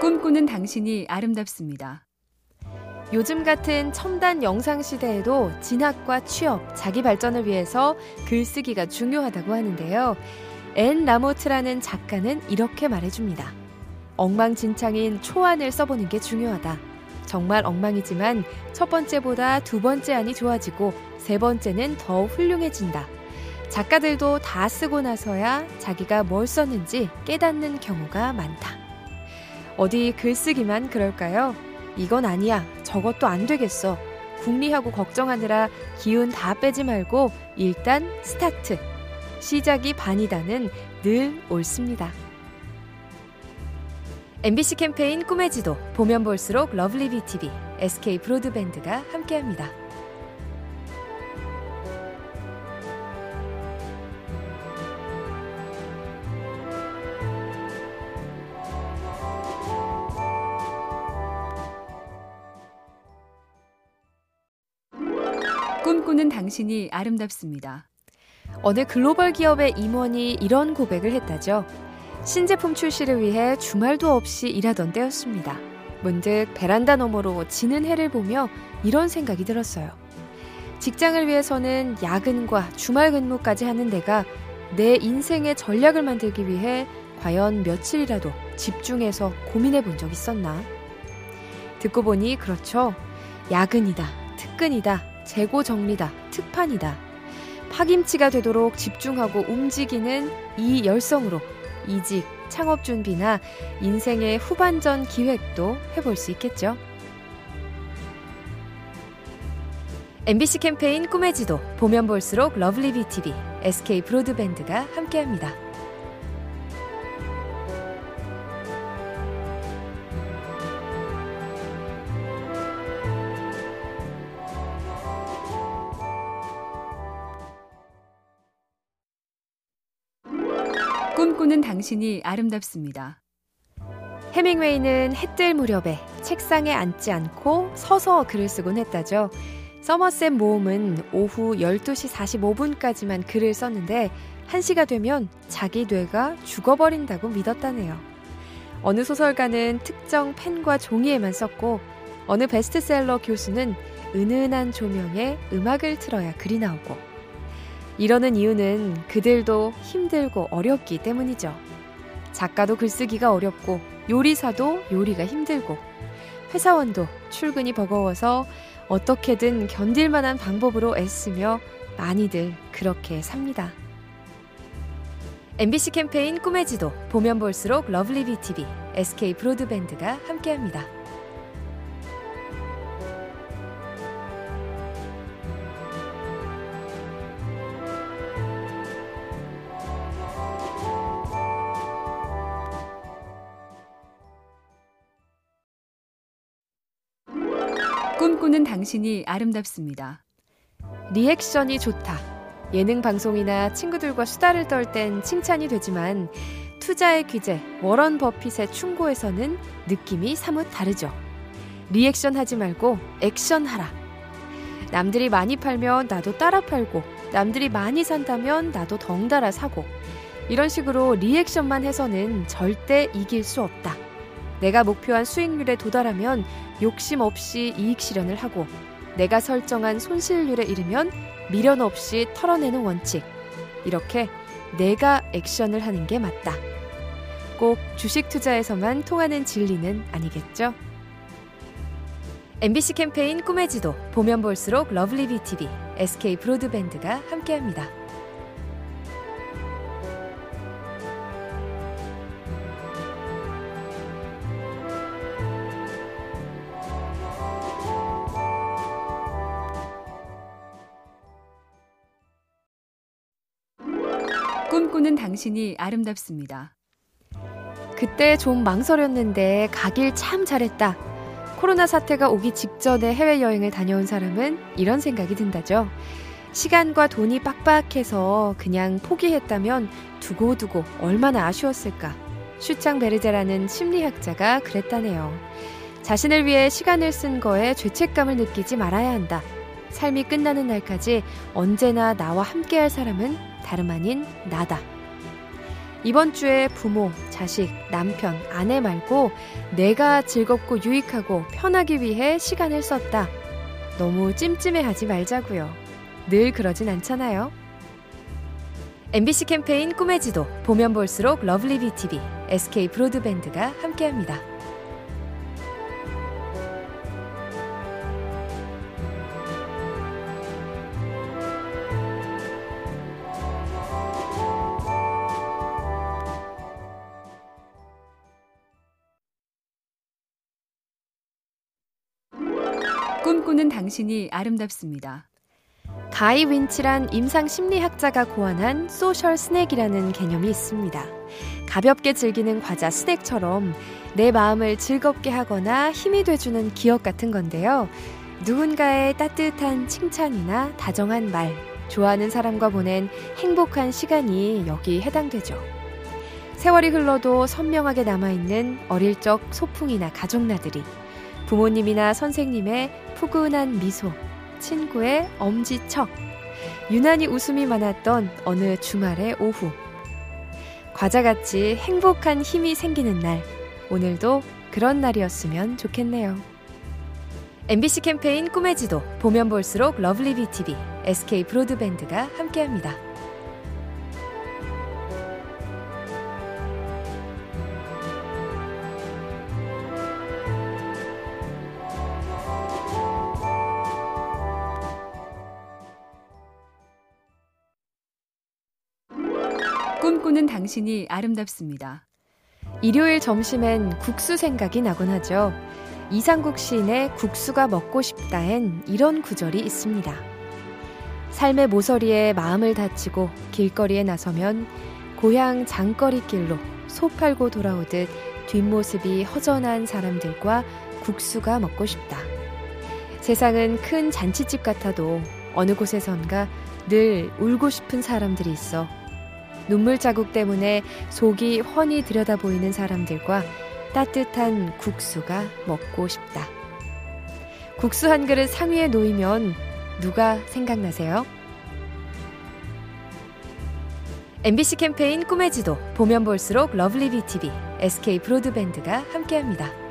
꿈꾸는 당신이 아름답습니다. 요즘 같은 첨단 영상 시대에도 진학과 취업, 자기 발전을 위해서 글쓰기가 중요하다고 하는데요. 앤 라모트라는 작가는 이렇게 말해줍니다. 엉망진창인 초안을 써보는 게 중요하다. 정말 엉망이지만 첫 번째보다 두 번째 안이 좋아지고 세 번째는 더 훌륭해진다. 작가들도 다 쓰고 나서야 자기가 뭘 썼는지 깨닫는 경우가 많다. 어디 글쓰기만 그럴까요? 이건 아니야. 저것도 안 되겠어. 궁리하고 걱정하느라 기운 다 빼지 말고 일단 스타트. 시작이 반이다는 늘 옳습니다. MBC 캠페인 꿈의 지도 보면 볼수록 lovely BTV, SK 브로드밴드가 함께합니다. 꿈꾸는 당신이 아름답습니다. 어느 글로벌 기업의 임원이 이런 고백을 했다죠. 신제품 출시를 위해 주말도 없이 일하던 때였습니다. 문득 베란다 너머로 지는 해를 보며 이런 생각이 들었어요. 직장을 위해서는 야근과 주말 근무까지 하는 내가 내 인생의 전략을 만들기 위해 과연 며칠이라도 집중해서 고민해 본 적 있었나? 듣고 보니 그렇죠. 야근이다, 특근이다, 재고 정리다, 특판이다. 파김치가 되도록 집중하고 움직이는 이 열성으로 이직, 창업 준비나 인생의 후반전 기획도 해볼 수 있겠죠. MBC 캠페인 꿈의 지도 보면 볼수록 lovely BTV, SK 브로드밴드가 함께합니다. 꿈꾸는 당신이 아름답습니다. 해밍웨이는 해 뜰 무렵에 책상에 앉지 않고 서서 글을 쓰곤 했다죠. 서머셋 모음은 오후 12시 45분까지만 글을 썼는데 1시가 되면 자기 뇌가 죽어버린다고 믿었다네요. 어느 소설가는 특정 펜과 종이에만 썼고 어느 베스트셀러 교수는 은은한 조명에 음악을 틀어야 글이 나오고 이러는 이유는 그들도 힘들고 어렵기 때문이죠. 작가도 글쓰기가 어렵고 요리사도 요리가 힘들고 회사원도 출근이 버거워서 어떻게든 견딜 만한 방법으로 애쓰며 많이들 그렇게 삽니다. MBC 캠페인 꿈의 지도 보면 볼수록 lovely BTV, SK 브로드밴드가 함께합니다. 꿈꾸는 당신이 아름답습니다. 리액션이 좋다. 예능 방송이나 친구들과 수다를 떨 땐 칭찬이 되지만 투자의 귀재 워런 버핏의 충고에서는 느낌이 사뭇 다르죠. 리액션 하지 말고 액션 하라. 남들이 많이 팔면 나도 따라 팔고 남들이 많이 산다면 나도 덩달아 사고 이런 식으로 리액션만 해서는 절대 이길 수 없다. 내가 목표한 수익률에 도달하면 욕심 없이 이익 실현을 하고 내가 설정한 손실률에 이르면 미련 없이 털어내는 원칙. 이렇게 내가 액션을 하는 게 맞다. 꼭 주식 투자에서만 통하는 진리는 아니겠죠? MBC 캠페인 꿈의 지도 보면 볼수록 lovely BTV, SK 브로드밴드가 함께합니다. 꿈꾸는 당신이 아름답습니다. 그때 좀 망설였는데 가길 참 잘했다. 코로나 사태가 오기 직전에 해외여행을 다녀온 사람은 이런 생각이 든다죠. 시간과 돈이 빡빡해서 그냥 포기했다면 두고두고 얼마나 아쉬웠을까. 슈창 베르제라는 심리학자가 그랬다네요. 자신을 위해 시간을 쓴 거에 죄책감을 느끼지 말아야 한다. 삶이 끝나는 날까지 언제나 나와 함께할 사람은 다름 아닌 나다. 이번 주에 부모, 자식, 남편, 아내 말고 내가 즐겁고 유익하고 편하기 위해 시간을 썼다. 너무 찜찜해 하지 말자고요. 늘 그러진 않잖아요. MBC 캠페인 꿈의 지도 보면 볼수록 lovely BTV, SK 브로드밴드가 함께합니다. 꿈꾸는 당신이 아름답습니다. 가이 윈치란 임상 심리학자가 고안한 social snack이라는 개념이 있습니다. 가볍게 즐기는 과자 스낵처럼 내 마음을 즐겁게 하거나 힘이 돼주는 기억 같은 건데요. 누군가의 따뜻한 칭찬이나 다정한 말, 좋아하는 사람과 보낸 행복한 시간이 여기 해당되죠. 세월이 흘러도 선명하게 남아있는 어릴 적 소풍이나 가족나들이 부모님이나 선생님의 푸근한 미소, 친구의 엄지척, 유난히 웃음이 많았던 어느 주말의 오후. 과자같이 행복한 힘이 생기는 날, 오늘도 그런 날이었으면 좋겠네요. MBC 캠페인 꿈의 지도, 보면 볼수록 lovely BTV, SK 브로드밴드가 함께합니다. 꿈꾸는 당신이 아름답습니다. 일요일 점심엔 국수 생각이 나곤 하죠. 이상국 시인의 국수가 먹고 싶다엔 이런 구절이 있습니다. 삶의 모서리에 마음을 다치고 길거리에 나서면 고향 장거리길로 소 팔고 돌아오듯 뒷모습이 허전한 사람들과 국수가 먹고 싶다. 세상은 큰 잔치집 같아도 어느 곳에선가 늘 울고 싶은 사람들이 있어 눈물 자국 때문에 속이 훤히 들여다 보이는 사람들과 따뜻한 국수가 먹고 싶다. 국수 한 그릇 상 위에 놓이면 누가 생각나세요? MBC 캠페인 꿈의 지도 보면 볼수록 lovely BTV, SK 브로드밴드가 함께합니다.